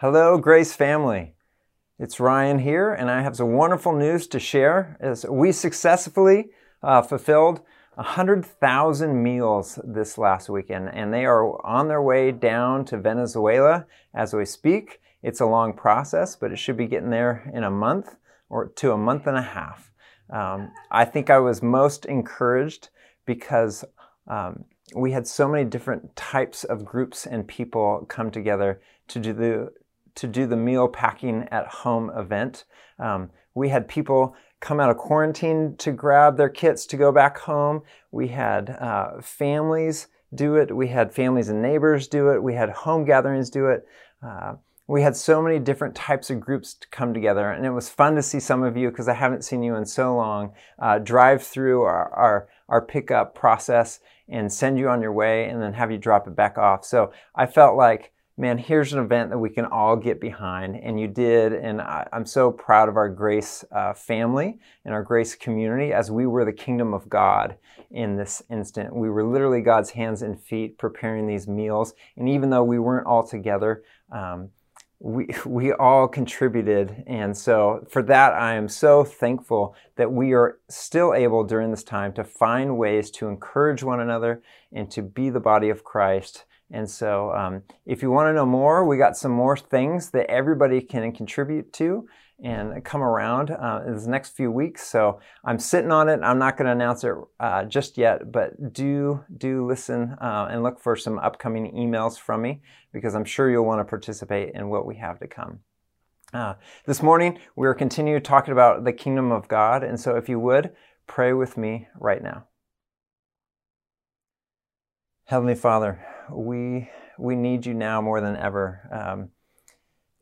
Hello, Grace family. It's Ryan here, and I have some wonderful news to share. As we successfully uh, fulfilled 100,000 meals this last weekend, and they are on their way down to Venezuela as we speak. It's a long process, but it should be getting there in a month or to a month and a half. Um, I think I was most encouraged because um, we had so many different types of groups and people come together to do the to do the meal packing at home event. Um, we had people come out of quarantine to grab their kits to go back home. We had uh, families do it. We had families and neighbors do it. We had home gatherings do it. Uh, we had so many different types of groups to come together, and it was fun to see some of you because I haven't seen you in so long. Uh, drive through our, our, our pickup process and send you on your way, and then have you drop it back off. So I felt like man, here's an event that we can all get behind. And you did. And I, am so proud of our Grace uh, family and our Grace community as we were the kingdom of God in this instant. We were literally God's hands and feet preparing these meals. And even though we weren't all together, um, we, we all contributed. And so for that, I am so thankful that we are still able during this time to find ways to encourage one another and to be the body of Christ and so, um, if you want to know more, we got some more things that everybody can contribute to and come around uh, in the next few weeks. So I'm sitting on it. I'm not going to announce it uh, just yet, but do do listen uh, and look for some upcoming emails from me because I'm sure you'll want to participate in what we have to come. Uh, this morning we're continuing talking about the kingdom of God, and so if you would pray with me right now. Heavenly Father, we we need you now more than ever. Um,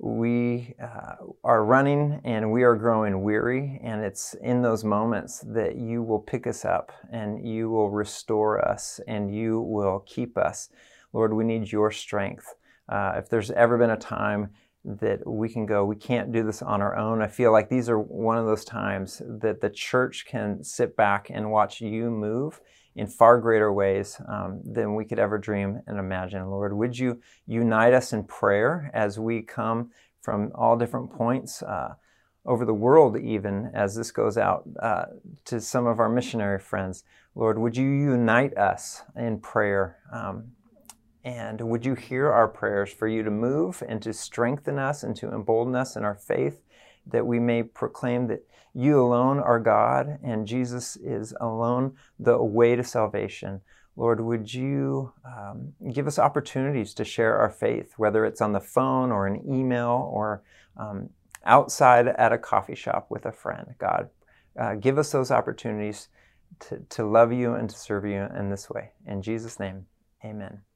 we uh, are running and we are growing weary, and it's in those moments that you will pick us up and you will restore us and you will keep us. Lord, we need your strength. Uh, if there's ever been a time that we can go, we can't do this on our own. I feel like these are one of those times that the church can sit back and watch you move in far greater ways um, than we could ever dream and imagine. Lord, would you unite us in prayer as we come from all different points uh, over the world, even as this goes out uh, to some of our missionary friends? Lord, would you unite us in prayer? Um, and would you hear our prayers for you to move and to strengthen us and to embolden us in our faith that we may proclaim that you alone are God and Jesus is alone the way to salvation. Lord, would you um, give us opportunities to share our faith, whether it's on the phone or an email or um, outside at a coffee shop with a friend? God, uh, give us those opportunities to, to love you and to serve you in this way. In Jesus' name, amen.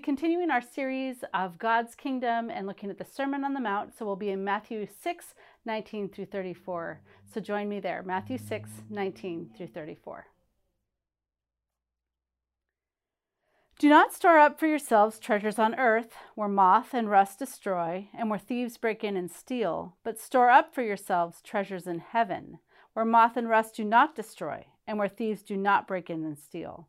Continuing our series of God's kingdom and looking at the Sermon on the Mount. So we'll be in Matthew 6, 19 through 34. So join me there, Matthew 6, 19 through 34. Do not store up for yourselves treasures on earth, where moth and rust destroy, and where thieves break in and steal, but store up for yourselves treasures in heaven, where moth and rust do not destroy, and where thieves do not break in and steal.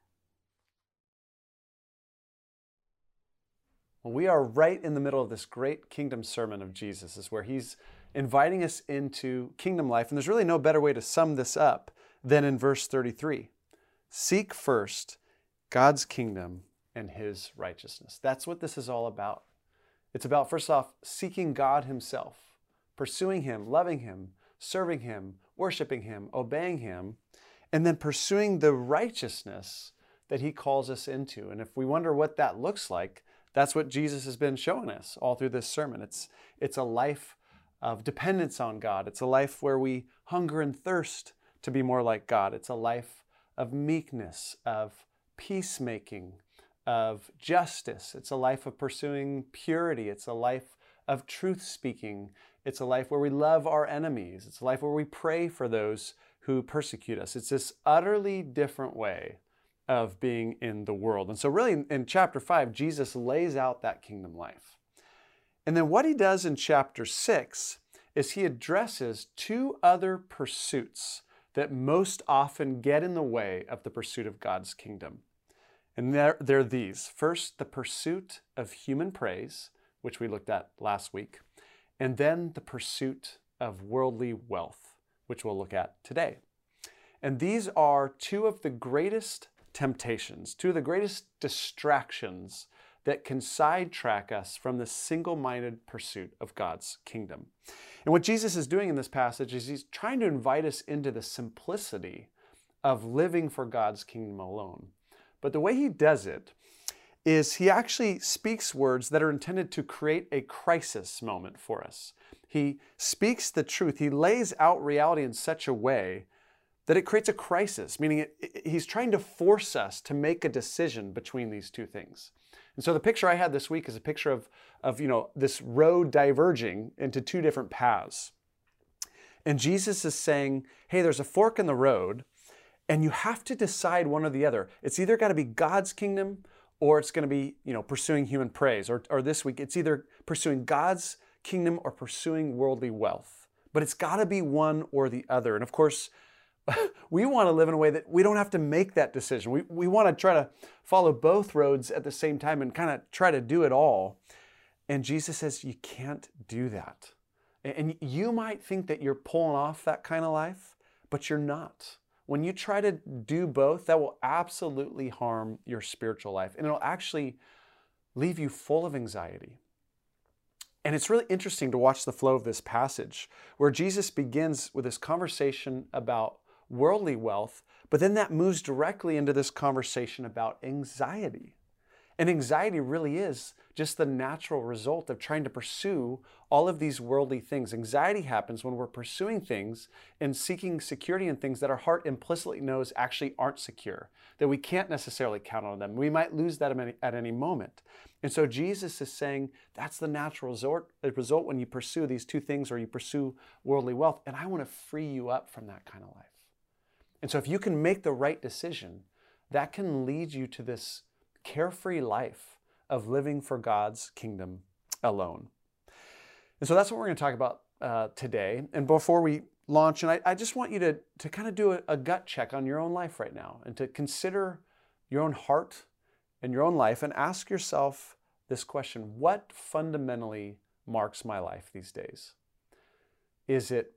Well, we are right in the middle of this great kingdom sermon of Jesus, is where he's inviting us into kingdom life. And there's really no better way to sum this up than in verse 33 Seek first God's kingdom and his righteousness. That's what this is all about. It's about, first off, seeking God Himself, pursuing Him, loving Him, serving Him, worshiping Him, obeying Him, and then pursuing the righteousness that He calls us into. And if we wonder what that looks like, that's what Jesus has been showing us all through this sermon. It's, it's a life of dependence on God, it's a life where we hunger and thirst to be more like God, it's a life of meekness, of peacemaking, of justice. It's a life of pursuing purity. It's a life of truth speaking. It's a life where we love our enemies. It's a life where we pray for those who persecute us. It's this utterly different way of being in the world. And so, really, in chapter 5, Jesus lays out that kingdom life. And then, what he does in chapter 6 is he addresses two other pursuits that most often get in the way of the pursuit of God's kingdom. And they're, they're these first, the pursuit of human praise, which we looked at last week, and then the pursuit of worldly wealth, which we'll look at today. And these are two of the greatest temptations, two of the greatest distractions that can sidetrack us from the single minded pursuit of God's kingdom. And what Jesus is doing in this passage is he's trying to invite us into the simplicity of living for God's kingdom alone. But the way he does it is he actually speaks words that are intended to create a crisis moment for us. He speaks the truth, he lays out reality in such a way that it creates a crisis, meaning it, it, he's trying to force us to make a decision between these two things. And so the picture I had this week is a picture of, of you know, this road diverging into two different paths. And Jesus is saying, hey, there's a fork in the road, and you have to decide one or the other. It's either got to be God's kingdom or it's going to be, you know, pursuing human praise. Or, or this week, it's either pursuing God's kingdom or pursuing worldly wealth. But it's got to be one or the other. And of course, we want to live in a way that we don't have to make that decision. We, we want to try to follow both roads at the same time and kind of try to do it all. And Jesus says, you can't do that. And you might think that you're pulling off that kind of life, but you're not. when you try to do both, that will absolutely harm your spiritual life and it'll actually leave you full of anxiety. And it's really interesting to watch the flow of this passage where Jesus begins with this conversation about worldly wealth, but then that moves directly into this conversation about anxiety. And anxiety really is just the natural result of trying to pursue all of these worldly things. Anxiety happens when we're pursuing things and seeking security in things that our heart implicitly knows actually aren't secure, that we can't necessarily count on them. We might lose that at any moment. And so Jesus is saying that's the natural result, result when you pursue these two things or you pursue worldly wealth. And I want to free you up from that kind of life. And so if you can make the right decision, that can lead you to this carefree life of living for God's kingdom alone. And so that's what we're going to talk about uh, today. And before we launch, and I, I, just want you to, to kind of do a, a gut check on your own life right now and to consider your own heart and your own life and ask yourself this question What fundamentally marks my life these days? Is it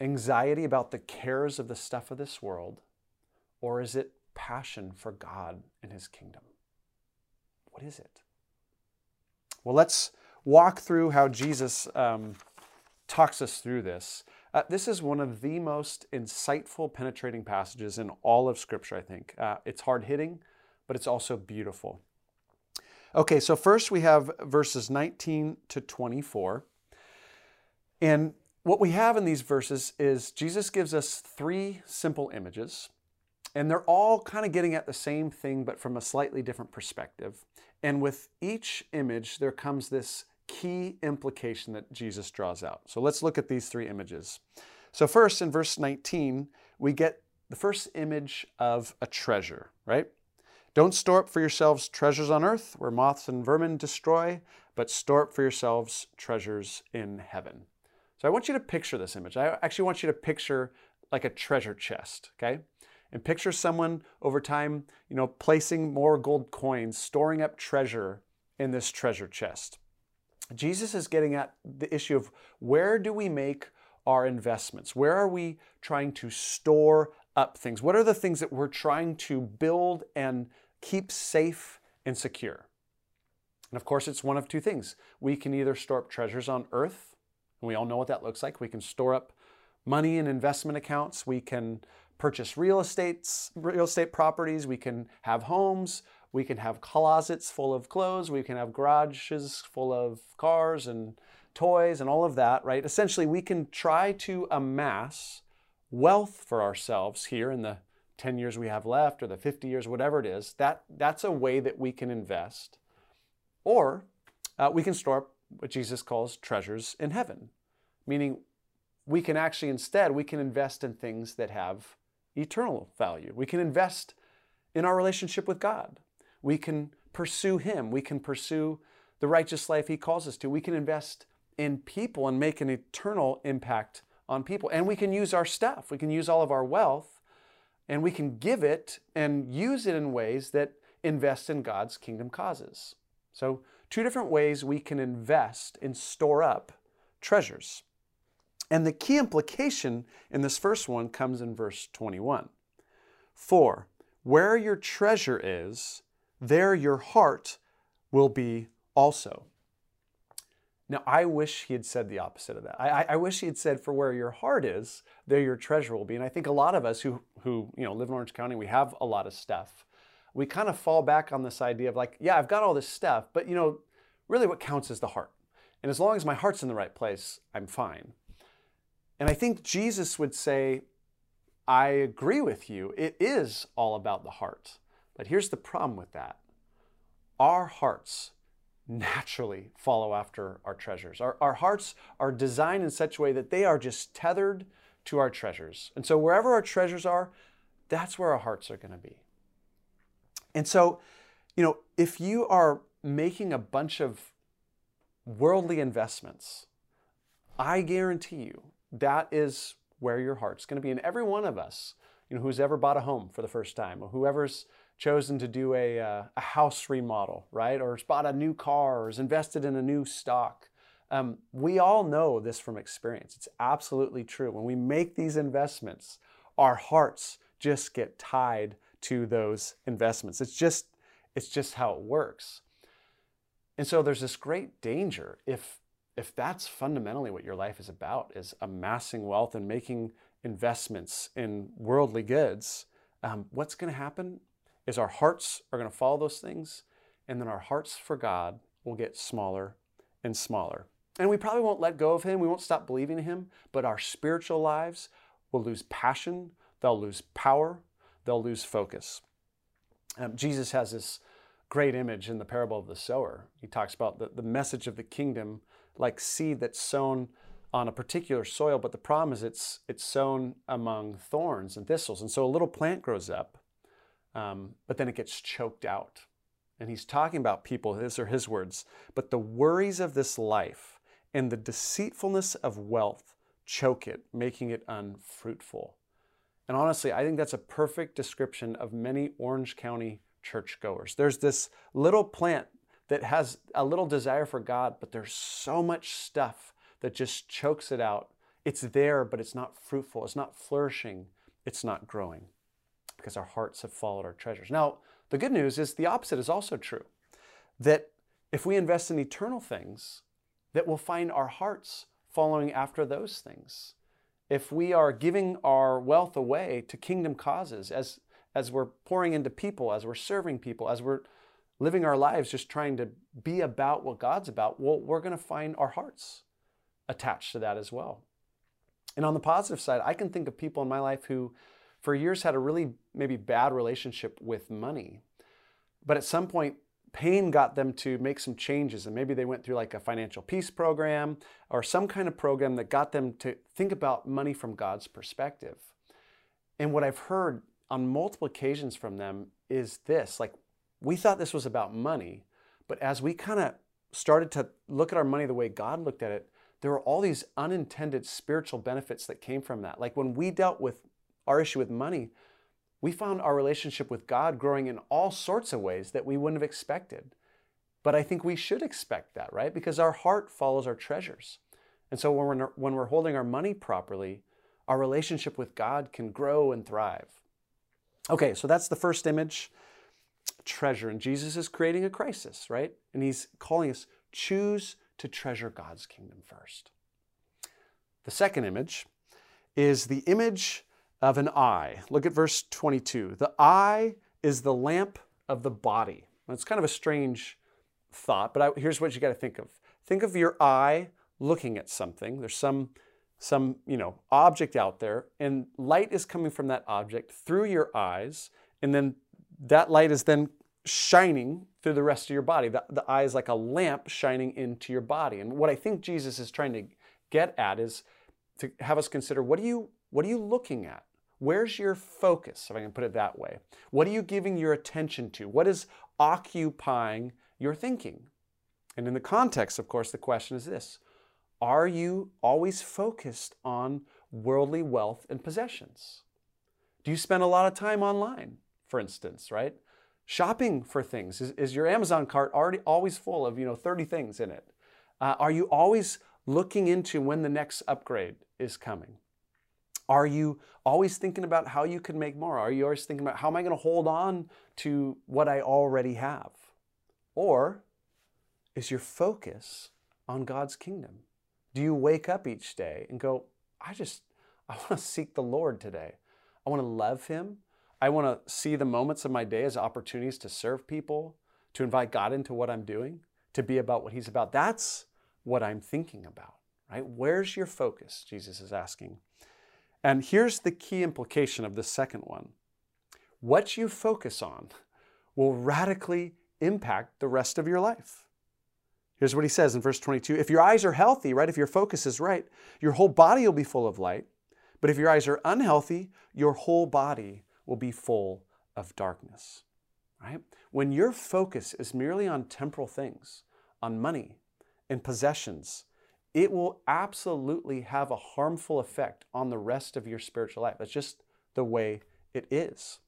anxiety about the cares of the stuff of this world, or is it passion for God and His kingdom? What is it? Well, let's walk through how Jesus um, talks us through this. Uh, this is one of the most insightful, penetrating passages in all of Scripture, I think. Uh, it's hard hitting, but it's also beautiful. Okay, so first we have verses 19 to 24. And what we have in these verses is Jesus gives us three simple images, and they're all kind of getting at the same thing, but from a slightly different perspective. And with each image, there comes this key implication that Jesus draws out. So let's look at these three images. So, first, in verse 19, we get the first image of a treasure, right? Don't store up for yourselves treasures on earth where moths and vermin destroy, but store up for yourselves treasures in heaven. So I want you to picture this image. I actually want you to picture like a treasure chest, okay? And picture someone over time, you know, placing more gold coins, storing up treasure in this treasure chest. Jesus is getting at the issue of where do we make our investments? Where are we trying to store up things? What are the things that we're trying to build and keep safe and secure? And of course, it's one of two things. We can either store up treasures on earth, and we all know what that looks like. We can store up money in investment accounts. We can purchase real estates, real estate properties. We can have homes. We can have closets full of clothes. We can have garages full of cars and toys and all of that, right? Essentially, we can try to amass wealth for ourselves here in the 10 years we have left or the 50 years, whatever it is. That, that's a way that we can invest. Or uh, we can store up what Jesus calls treasures in heaven, meaning we can actually instead, we can invest in things that have eternal value. We can invest in our relationship with God. We can pursue Him. We can pursue the righteous life He calls us to. We can invest in people and make an eternal impact on people. And we can use our stuff. We can use all of our wealth and we can give it and use it in ways that invest in God's kingdom causes. So, two different ways we can invest and store up treasures. And the key implication in this first one comes in verse 21. For where your treasure is, there your heart will be also. Now, I wish he had said the opposite of that. I, I, wish he had said, "For where your heart is, there your treasure will be." And I think a lot of us who who you know live in Orange County, we have a lot of stuff. We kind of fall back on this idea of like, yeah, I've got all this stuff, but you know, really, what counts is the heart. And as long as my heart's in the right place, I'm fine. And I think Jesus would say, I agree with you. It is all about the heart. But here's the problem with that our hearts naturally follow after our treasures. Our, our hearts are designed in such a way that they are just tethered to our treasures. And so wherever our treasures are, that's where our hearts are going to be. And so, you know, if you are making a bunch of worldly investments, I guarantee you that is where your heart's going to be. And every one of us, you know, who's ever bought a home for the first time, or whoever's chosen to do a, uh, a house remodel, right, or bought a new car, or is invested in a new stock, um, we all know this from experience. It's absolutely true. When we make these investments, our hearts just get tied to those investments. It's just it's just how it works. And so there's this great danger if if that's fundamentally what your life is about is amassing wealth and making investments in worldly goods, um, what's going to happen is our hearts are going to follow those things, and then our hearts for God will get smaller and smaller. And we probably won't let go of Him, we won't stop believing in Him, but our spiritual lives will lose passion, they'll lose power, they'll lose focus. Um, Jesus has this great image in the parable of the sower. He talks about the, the message of the kingdom like seed that's sown on a particular soil, but the problem is it's it's sown among thorns and thistles, and so a little plant grows up, um, but then it gets choked out. And he's talking about people. These are his words. But the worries of this life and the deceitfulness of wealth choke it, making it unfruitful. And honestly, I think that's a perfect description of many Orange County churchgoers. There's this little plant that has a little desire for God, but there's so much stuff that just chokes it out. It's there, but it's not fruitful, it's not flourishing, it's not growing because our hearts have followed our treasures. Now, the good news is the opposite is also true. That if we invest in eternal things, that we'll find our hearts following after those things. If we are giving our wealth away to kingdom causes as as we're pouring into people, as we're serving people, as we're living our lives just trying to be about what God's about, well, we're going to find our hearts attached to that as well. And on the positive side, I can think of people in my life who, for years, had a really maybe bad relationship with money. But at some point, pain got them to make some changes. And maybe they went through like a financial peace program or some kind of program that got them to think about money from God's perspective. And what I've heard on multiple occasions from them is this like, we thought this was about money, but as we kind of started to look at our money the way God looked at it, there were all these unintended spiritual benefits that came from that. Like when we dealt with our issue with money, we found our relationship with God growing in all sorts of ways that we wouldn't have expected. But I think we should expect that, right? Because our heart follows our treasures. And so when we're, when we're holding our money properly, our relationship with God can grow and thrive. Okay, so that's the first image treasure. And Jesus is creating a crisis, right? And he's calling us choose to treasure God's kingdom first. The second image is the image of an eye. Look at verse 22. The eye is the lamp of the body. it's kind of a strange thought, but I, here's what you got to think of. Think of your eye looking at something. There's some some, you know, object out there and light is coming from that object through your eyes and then that light is then shining through the rest of your body. The, the eye is like a lamp shining into your body. And what I think Jesus is trying to get at is to have us consider what are you what are you looking at? Where's your focus, if I can put it that way? What are you giving your attention to? What is occupying your thinking? And in the context, of course, the question is this Are you always focused on worldly wealth and possessions? Do you spend a lot of time online, for instance, right? Shopping for things. Is, is your Amazon cart already always full of, you know, 30 things in it? Uh, are you always looking into when the next upgrade is coming? Are you always thinking about how you can make more? Are you always thinking about how am I going to hold on to what I already have? Or is your focus on God's kingdom? Do you wake up each day and go, I just, I want to seek the Lord today. I want to love Him. I want to see the moments of my day as opportunities to serve people, to invite God into what I'm doing, to be about what He's about. That's what I'm thinking about, right? Where's your focus? Jesus is asking. And here's the key implication of the second one what you focus on will radically impact the rest of your life. Here's what he says in verse 22 If your eyes are healthy, right, if your focus is right, your whole body will be full of light. But if your eyes are unhealthy, your whole body will be full of darkness. Right? When your focus is merely on temporal things, on money and possessions, it will absolutely have a harmful effect on the rest of your spiritual life. That's just the way it is.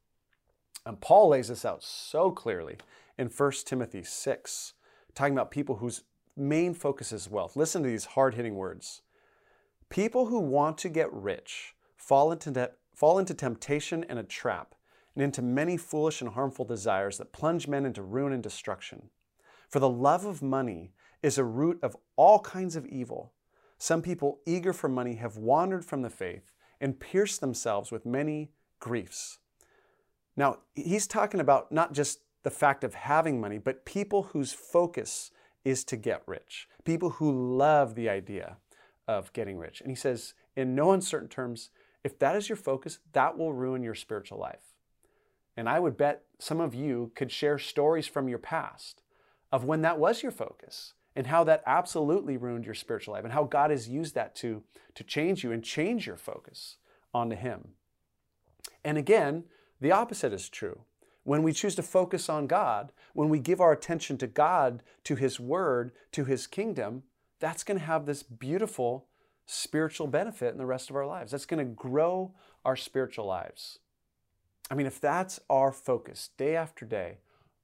And Paul lays this out so clearly in 1 Timothy 6, talking about people whose main focus is wealth. Listen to these hard hitting words. People who want to get rich fall into, fall into temptation and a trap, and into many foolish and harmful desires that plunge men into ruin and destruction. For the love of money is a root of all kinds of evil. Some people eager for money have wandered from the faith and pierced themselves with many griefs. Now, he's talking about not just the fact of having money, but people whose focus is to get rich, people who love the idea of getting rich. And he says, in no uncertain terms, if that is your focus, that will ruin your spiritual life. And I would bet some of you could share stories from your past of when that was your focus and how that absolutely ruined your spiritual life and how God has used that to, to change you and change your focus onto Him. And again, the opposite is true. When we choose to focus on God, when we give our attention to God, to His Word, to His kingdom, that's going to have this beautiful spiritual benefit in the rest of our lives. That's going to grow our spiritual lives. I mean, if that's our focus day after day,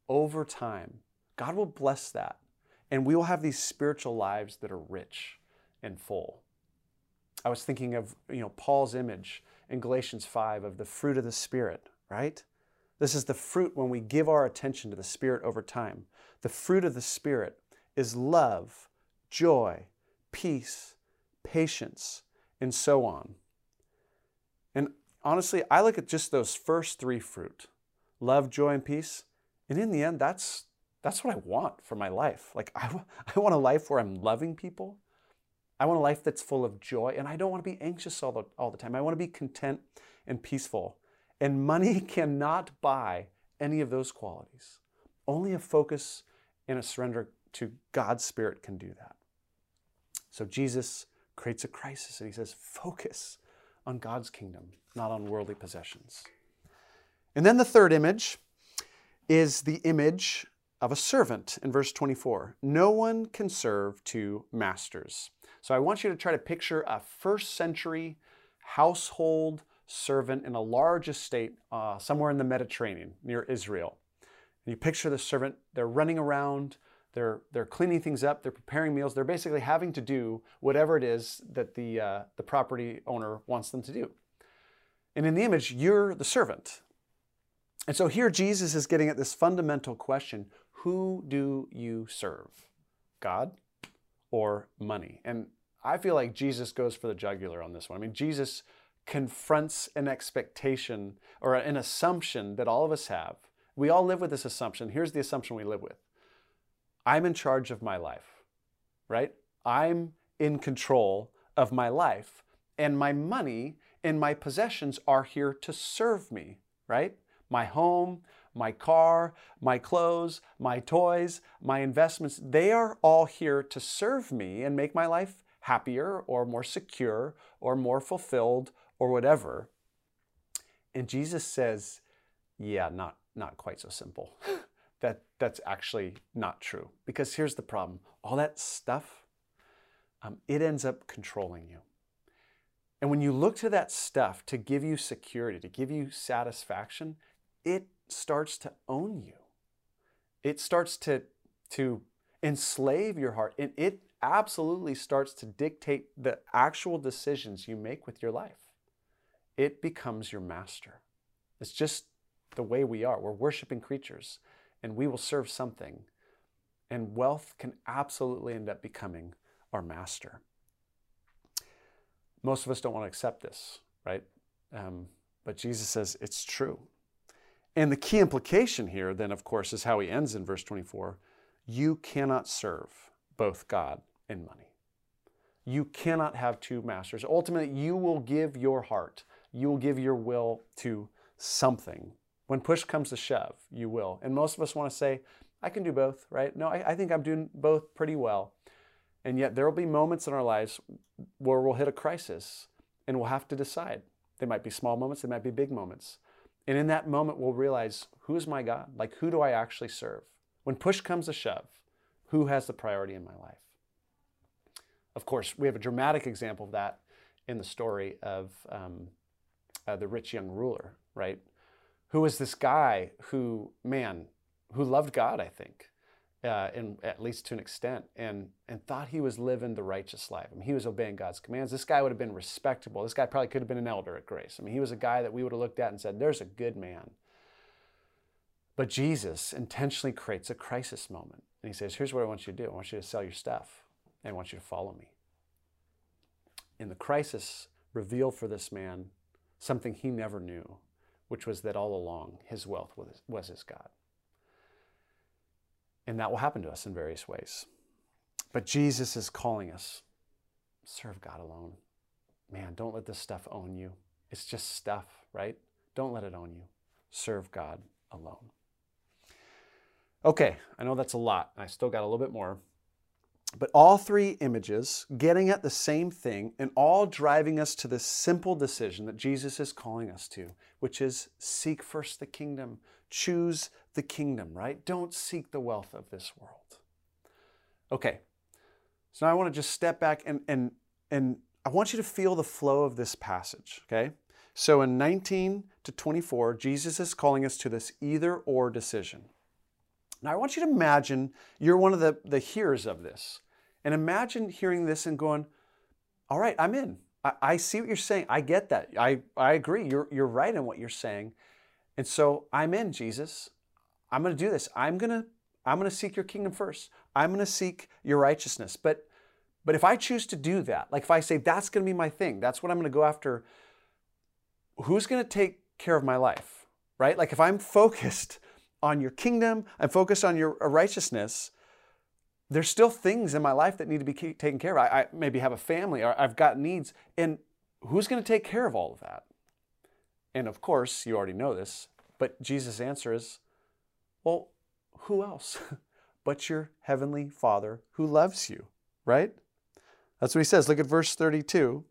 over time, God will bless that. And we will have these spiritual lives that are rich and full. I was thinking of, you know, Paul's image in Galatians 5 of the fruit of the Spirit, right? This is the fruit when we give our attention to the Spirit over time. The fruit of the Spirit is love, joy, peace, patience, and so on. And honestly, I look at just those first three fruit love, joy, and peace. And in the end, that's, that's what I want for my life. Like, I, I want a life where I'm loving people. I want a life that's full of joy. And I don't want to be anxious all the, all the time. I want to be content and peaceful. And money cannot buy any of those qualities. Only a focus and a surrender to God's Spirit can do that. So Jesus creates a crisis and he says, focus on God's kingdom, not on worldly possessions. And then the third image is the image of a servant in verse 24. No one can serve two masters. So I want you to try to picture a first century household servant in a large estate uh, somewhere in the Mediterranean near Israel. And you picture the servant, they're running around, they're, they're cleaning things up, they're preparing meals, they're basically having to do whatever it is that the, uh, the property owner wants them to do. And in the image, you're the servant. And so here Jesus is getting at this fundamental question who do you serve? God or money? And I feel like Jesus goes for the jugular on this one. I mean, Jesus confronts an expectation or an assumption that all of us have. We all live with this assumption. Here's the assumption we live with I'm in charge of my life, right? I'm in control of my life, and my money and my possessions are here to serve me, right? My home, my car, my clothes, my toys, my investments, they are all here to serve me and make my life happier or more secure or more fulfilled or whatever. And Jesus says, yeah, not, not quite so simple. that, that's actually not true. Because here's the problem all that stuff, um, it ends up controlling you. And when you look to that stuff to give you security, to give you satisfaction, it starts to own you. It starts to, to enslave your heart. And it absolutely starts to dictate the actual decisions you make with your life it becomes your master. It's just the way we are. We're worshiping creatures and we will serve something. And wealth can absolutely end up becoming our master. Most of us don't want to accept this, right? Um, but Jesus says it's true. And the key implication here, then, of course, is how he ends in verse 24 you cannot serve both God and money. You cannot have two masters. Ultimately, you will give your heart you will give your will to something. When push comes to shove, you will. And most of us want to say, I can do both, right? No, I, I think I'm doing both pretty well. And yet there will be moments in our lives where we'll hit a crisis and we'll have to decide. They might be small moments, they might be big moments. And in that moment, we'll realize who is my God? Like, who do I actually serve? When push comes to shove, who has the priority in my life? Of course, we have a dramatic example of that in the story of um, uh, the rich young ruler, right? Who was this guy who, man, who loved God, I think. Uh, in, at least to an extent, and, and thought he was living the righteous life. I mean, he was obeying God's commands. This guy would have been respectable. This guy probably could have been an elder at Grace. I mean, he was a guy that we would have looked at and said, there's a good man. But Jesus intentionally creates a crisis moment. And he says, Here's what I want you to do I want you to sell your stuff, and I want you to follow me. In the crisis, revealed for this man something he never knew, which was that all along his wealth was, was his God. And that will happen to us in various ways. But Jesus is calling us serve God alone. Man, don't let this stuff own you. It's just stuff, right? Don't let it own you. Serve God alone. Okay, I know that's a lot. I still got a little bit more. But all three images getting at the same thing and all driving us to this simple decision that Jesus is calling us to, which is seek first the kingdom, choose the kingdom, right? Don't seek the wealth of this world. Okay, so now I want to just step back and, and, and I want you to feel the flow of this passage, okay? So in 19 to 24, Jesus is calling us to this either or decision. Now, I want you to imagine you're one of the, the hearers of this. And imagine hearing this and going, All right, I'm in. I, I see what you're saying. I get that. I, I agree. You're, you're right in what you're saying. And so I'm in, Jesus. I'm going to do this. I'm going to I'm going to seek your kingdom first. I'm going to seek your righteousness. But but if I choose to do that, like if I say that's going to be my thing, that's what I'm going to go after, who's going to take care of my life? Right? Like if I'm focused on your kingdom, I'm focused on your uh, righteousness, there's still things in my life that need to be taken care of. I, I maybe have a family or I've got needs. And who's going to take care of all of that? And of course, you already know this, but Jesus' answer is, well, who else but your heavenly Father who loves you, right? That's what he says. Look at verse 32.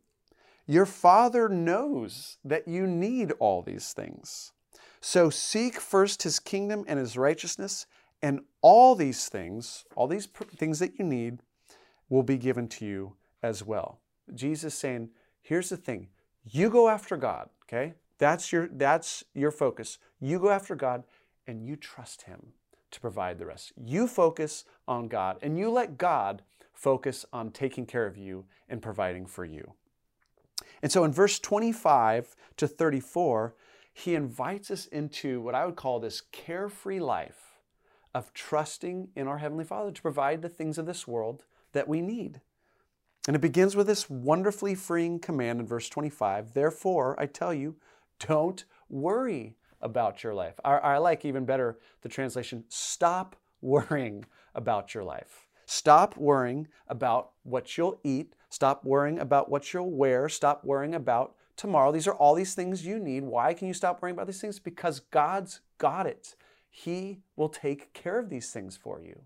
Your Father knows that you need all these things. So seek first his kingdom and his righteousness, and all these things, all these things that you need, will be given to you as well. Jesus saying, here's the thing. You go after God, okay? That's your that's your focus. You go after God and you trust him to provide the rest. You focus on God and you let God focus on taking care of you and providing for you. And so in verse 25 to 34, he invites us into what I would call this carefree life of trusting in our Heavenly Father to provide the things of this world that we need. And it begins with this wonderfully freeing command in verse 25 Therefore, I tell you, don't worry about your life. I, I like even better the translation stop worrying about your life. Stop worrying about what you'll eat. Stop worrying about what you'll wear. Stop worrying about tomorrow. These are all these things you need. Why can you stop worrying about these things? Because God's got it. He will take care of these things for you.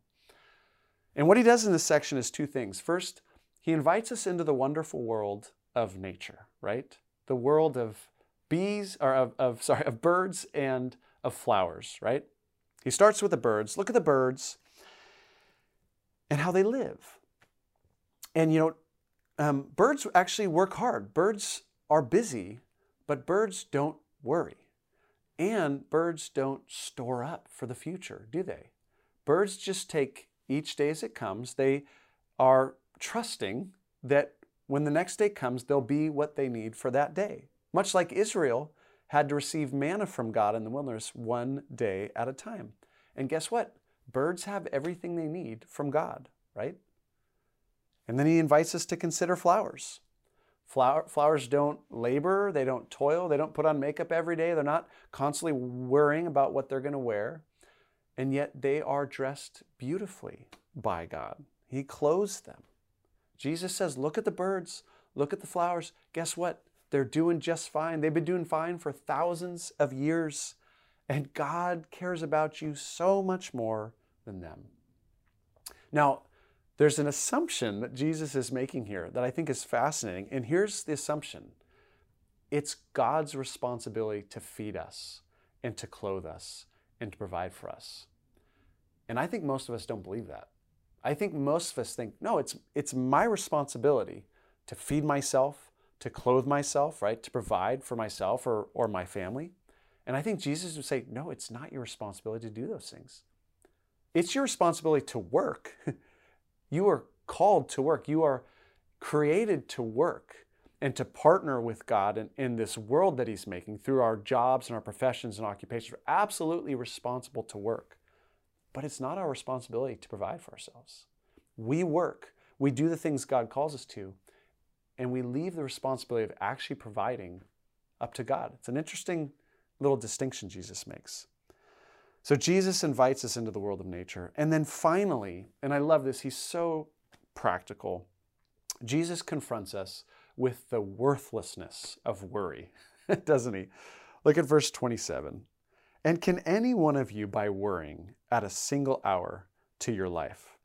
And what he does in this section is two things. First, he invites us into the wonderful world of nature, right? The world of bees, or of, of sorry, of birds and of flowers, right? He starts with the birds. Look at the birds and how they live. And you know, um, birds actually work hard. Birds are busy, but birds don't worry. And birds don't store up for the future, do they? Birds just take each day as it comes. They are trusting that when the next day comes, they'll be what they need for that day. Much like Israel had to receive manna from God in the wilderness one day at a time. And guess what? Birds have everything they need from God, right? And then he invites us to consider flowers. Flower, flowers don't labor, they don't toil, they don't put on makeup every day, they're not constantly worrying about what they're going to wear, and yet they are dressed beautifully by God. He clothes them. Jesus says, Look at the birds, look at the flowers. Guess what? They're doing just fine. They've been doing fine for thousands of years, and God cares about you so much more than them. Now, there's an assumption that Jesus is making here that I think is fascinating. And here's the assumption it's God's responsibility to feed us and to clothe us and to provide for us. And I think most of us don't believe that. I think most of us think, no, it's, it's my responsibility to feed myself, to clothe myself, right? To provide for myself or, or my family. And I think Jesus would say, no, it's not your responsibility to do those things. it's your responsibility to work. you are called to work. You are created to work and to partner with God in, in this world that He's making through our jobs and our professions and occupations. We're absolutely responsible to work. But it's not our responsibility to provide for ourselves. We work, we do the things God calls us to, and we leave the responsibility of actually providing up to God. It's an interesting little distinction Jesus makes. So Jesus invites us into the world of nature. And then finally, and I love this, he's so practical. Jesus confronts us with the worthlessness of worry, doesn't he? Look at verse 27. And can any one of you, by worrying, add a single hour to your life?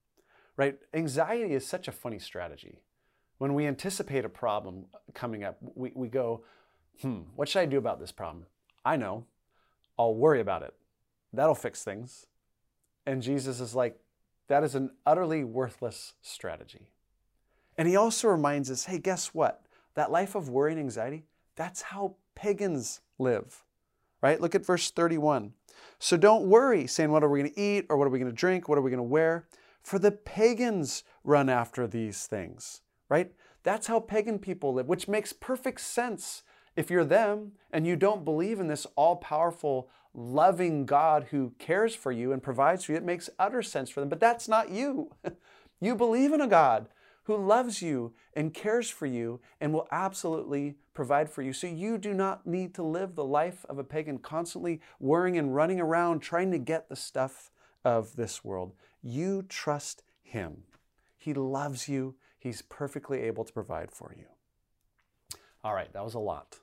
Right? Anxiety is such a funny strategy. When we anticipate a problem coming up, we, we go, hmm, what should I do about this problem? I know. I'll worry about it. That'll fix things. And Jesus is like, that is an utterly worthless strategy. And he also reminds us hey, guess what? That life of worry and anxiety, that's how pagans live, right? Look at verse 31. So don't worry, saying, What are we going to eat? Or what are we going to drink? What are we going to wear? For the pagans run after these things, right? That's how pagan people live, which makes perfect sense if you're them and you don't believe in this all powerful, loving God who cares for you and provides for you. It makes utter sense for them. But that's not you. you believe in a God who loves you and cares for you and will absolutely provide for you. So you do not need to live the life of a pagan, constantly worrying and running around trying to get the stuff of this world. You trust Him. He loves you, He's perfectly able to provide for you. All right, that was a lot.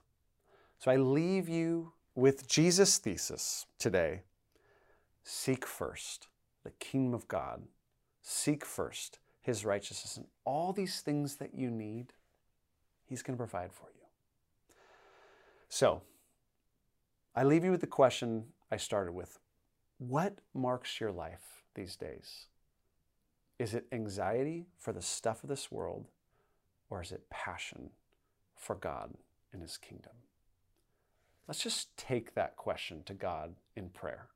So I leave you with Jesus' thesis today seek first the kingdom of God, seek first his righteousness, and all these things that you need, he's going to provide for you. So, I leave you with the question I started with What marks your life these days? Is it anxiety for the stuff of this world, or is it passion for God and his kingdom? Let's just take that question to God in prayer.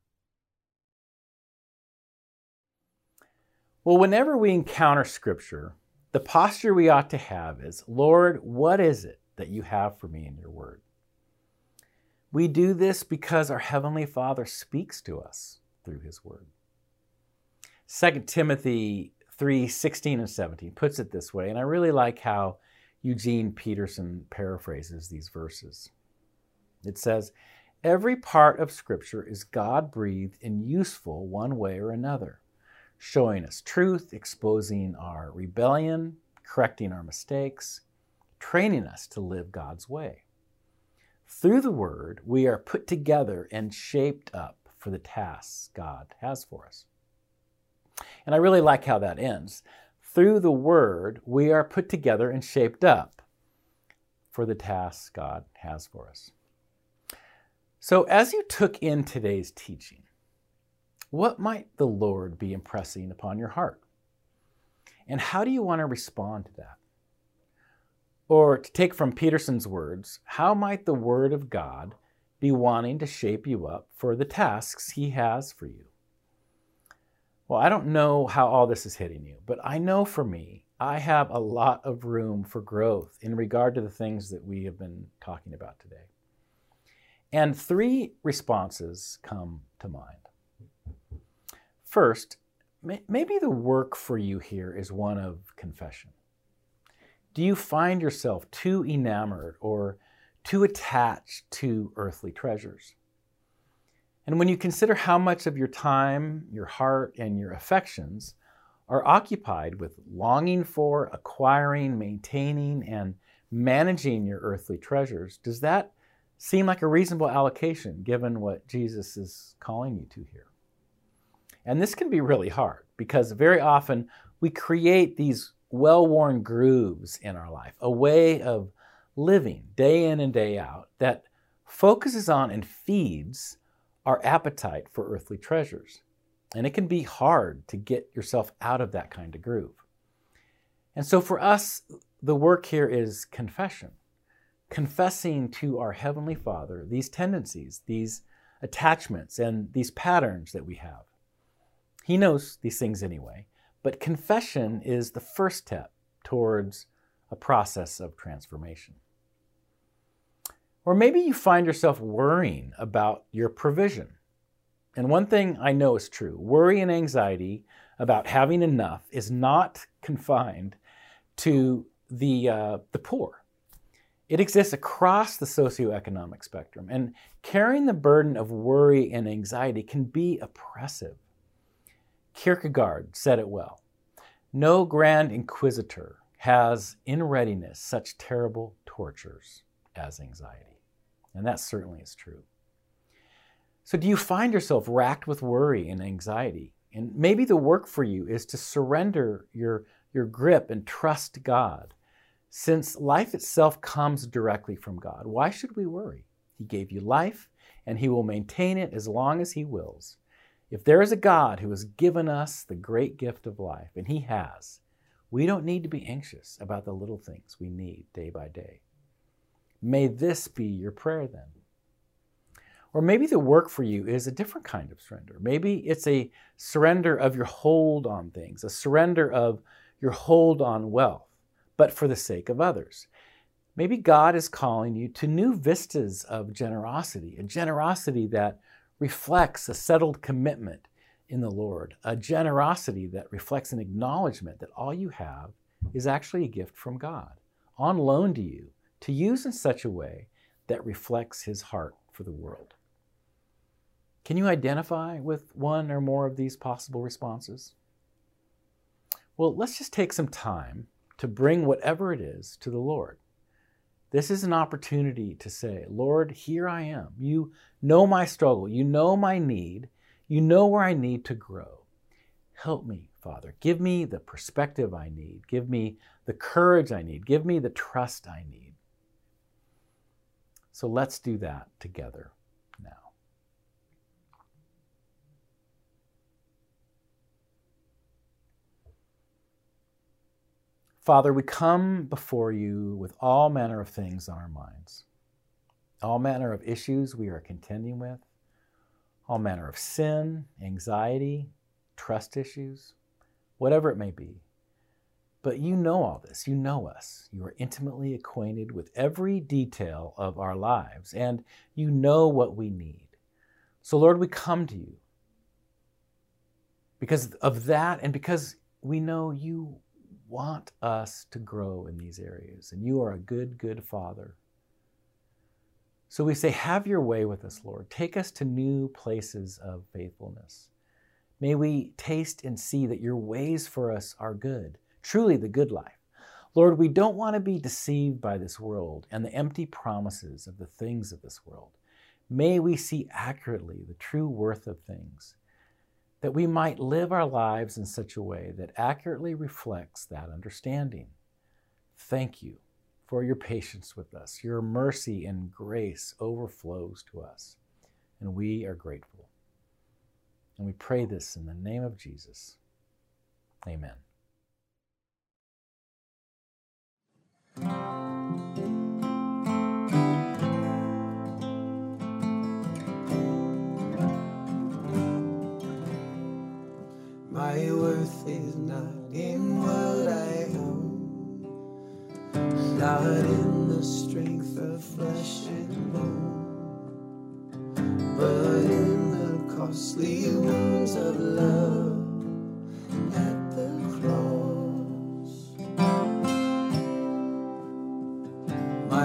Well, whenever we encounter Scripture, the posture we ought to have is Lord, what is it that you have for me in your word? We do this because our Heavenly Father speaks to us through His word. 2 Timothy 3 16 and 17 puts it this way, and I really like how Eugene Peterson paraphrases these verses. It says, Every part of Scripture is God breathed and useful one way or another showing us truth, exposing our rebellion, correcting our mistakes, training us to live God's way. Through the Word, we are put together and shaped up for the tasks God has for us. And I really like how that ends. Through the Word, we are put together and shaped up for the tasks God has for us. So, as you took in today's teaching, what might the Lord be impressing upon your heart? And how do you want to respond to that? Or to take from Peterson's words, how might the Word of God be wanting to shape you up for the tasks He has for you? Well, I don't know how all this is hitting you, but I know for me, I have a lot of room for growth in regard to the things that we have been talking about today. And three responses come to mind. First, maybe the work for you here is one of confession. Do you find yourself too enamored or too attached to earthly treasures? And when you consider how much of your time, your heart, and your affections are occupied with longing for, acquiring, maintaining, and managing your earthly treasures, does that seem like a reasonable allocation given what Jesus is calling you to here? And this can be really hard because very often we create these well worn grooves in our life, a way of living day in and day out that focuses on and feeds our appetite for earthly treasures. And it can be hard to get yourself out of that kind of groove. And so for us, the work here is confession, confessing to our Heavenly Father these tendencies, these attachments, and these patterns that we have He knows these things anyway, but confession is the first step towards a process of transformation. Or maybe you find yourself worrying about your provision. And one thing I know is true worry and anxiety about having enough is not confined to the, uh, the poor. It exists across the socioeconomic spectrum, and carrying the burden of worry and anxiety can be oppressive. Kierkegaard said it well No grand inquisitor has in readiness such terrible tortures as anxiety. And that certainly is true. So, do you find yourself racked with worry and anxiety? And maybe the work for you is to surrender your, your grip and trust God. Since life itself comes directly from God, why should we worry? He gave you life, and He will maintain it as long as He wills. If there is a God who has given us the great gift of life, and He has, we don't need to be anxious about the little things we need day by day. May this be your prayer then. Or maybe the work for you is a different kind of surrender. Maybe it's a surrender of your hold on things, a surrender of your hold on wealth, but for the sake of others. Maybe God is calling you to new vistas of generosity, a generosity that reflects a settled commitment in the Lord, a generosity that reflects an acknowledgement that all you have is actually a gift from God, on loan to you, to use in such a way that reflects His heart for the world. Can you identify with one or more of these possible responses? Well, let's just take some time to bring whatever it is to the Lord. This is an opportunity to say, Lord, here I am. You know my struggle. You know my need. You know where I need to grow. Help me, Father. Give me the perspective I need. Give me the courage I need. Give me the trust I need. So let's do that together. Now. Father, we come before you with all manner of things on our minds, all manner of issues we are contending with, all manner of sin, anxiety, trust issues, whatever it may be. But you know all this. You know us. You are intimately acquainted with every detail of our lives, and you know what we need. So, Lord, we come to you because of that and because we know you want us to grow in these areas, and you are a good, good Father. So we say, Have your way with us, Lord. Take us to new places of faithfulness. May we taste and see that your ways for us are good, truly the good life. Lord, we don't want to be deceived by this world and the empty promises of the things of this world. May we see accurately the true worth of things that we might live our lives in such a way that accurately reflects that understanding. Thank you for your patience with us. Your mercy and grace overflows to us, and we are grateful. And we pray this in the name of Jesus. Amen. My worth is not in what I own, not in the strength of flesh and bone, but in the costly wounds of love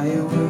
My worth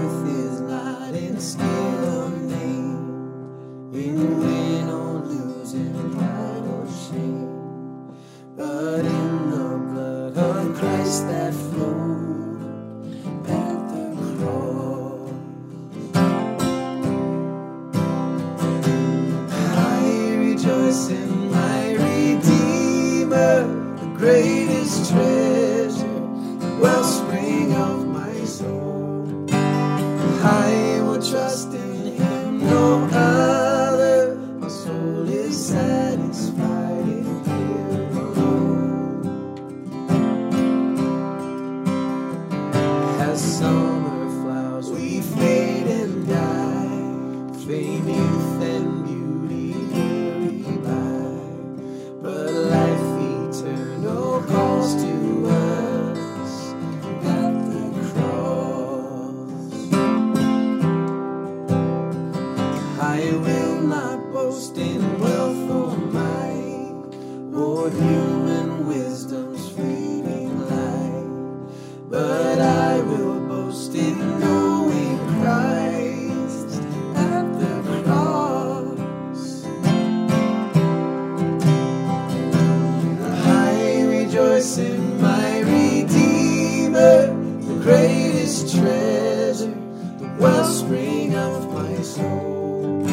greatest treasure, the wellspring of my soul.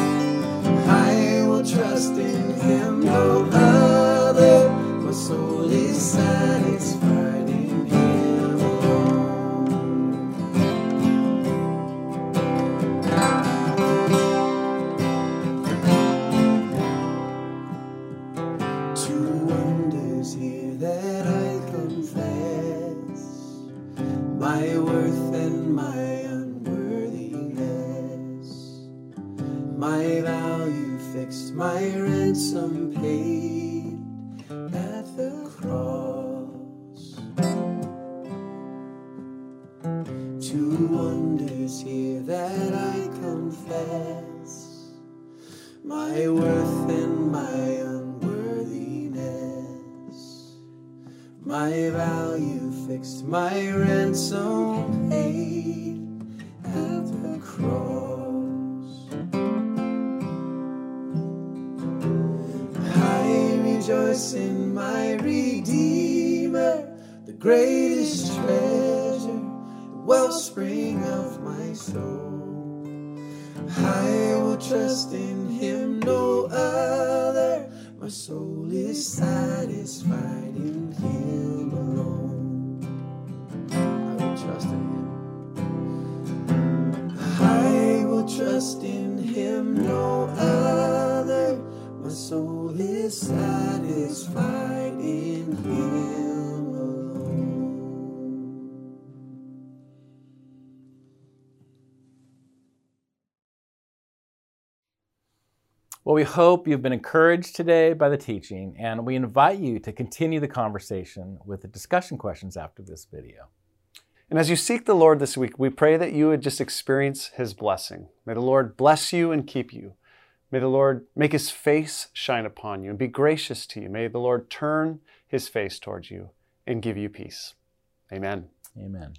I will trust in Him, no my value fixed, my ransom paid at the cross. I rejoice in my Redeemer, the greatest treasure, the wellspring of my soul. I will trust in him, no other. My soul is satisfied in him trust in him, no other. My soul is satisfied in him alone. Well, we hope you've been encouraged today by the teaching, and we invite you to continue the conversation with the discussion questions after this video. And as you seek the Lord this week, we pray that you would just experience His blessing. May the Lord bless you and keep you. May the Lord make His face shine upon you and be gracious to you. May the Lord turn His face towards you and give you peace. Amen. Amen.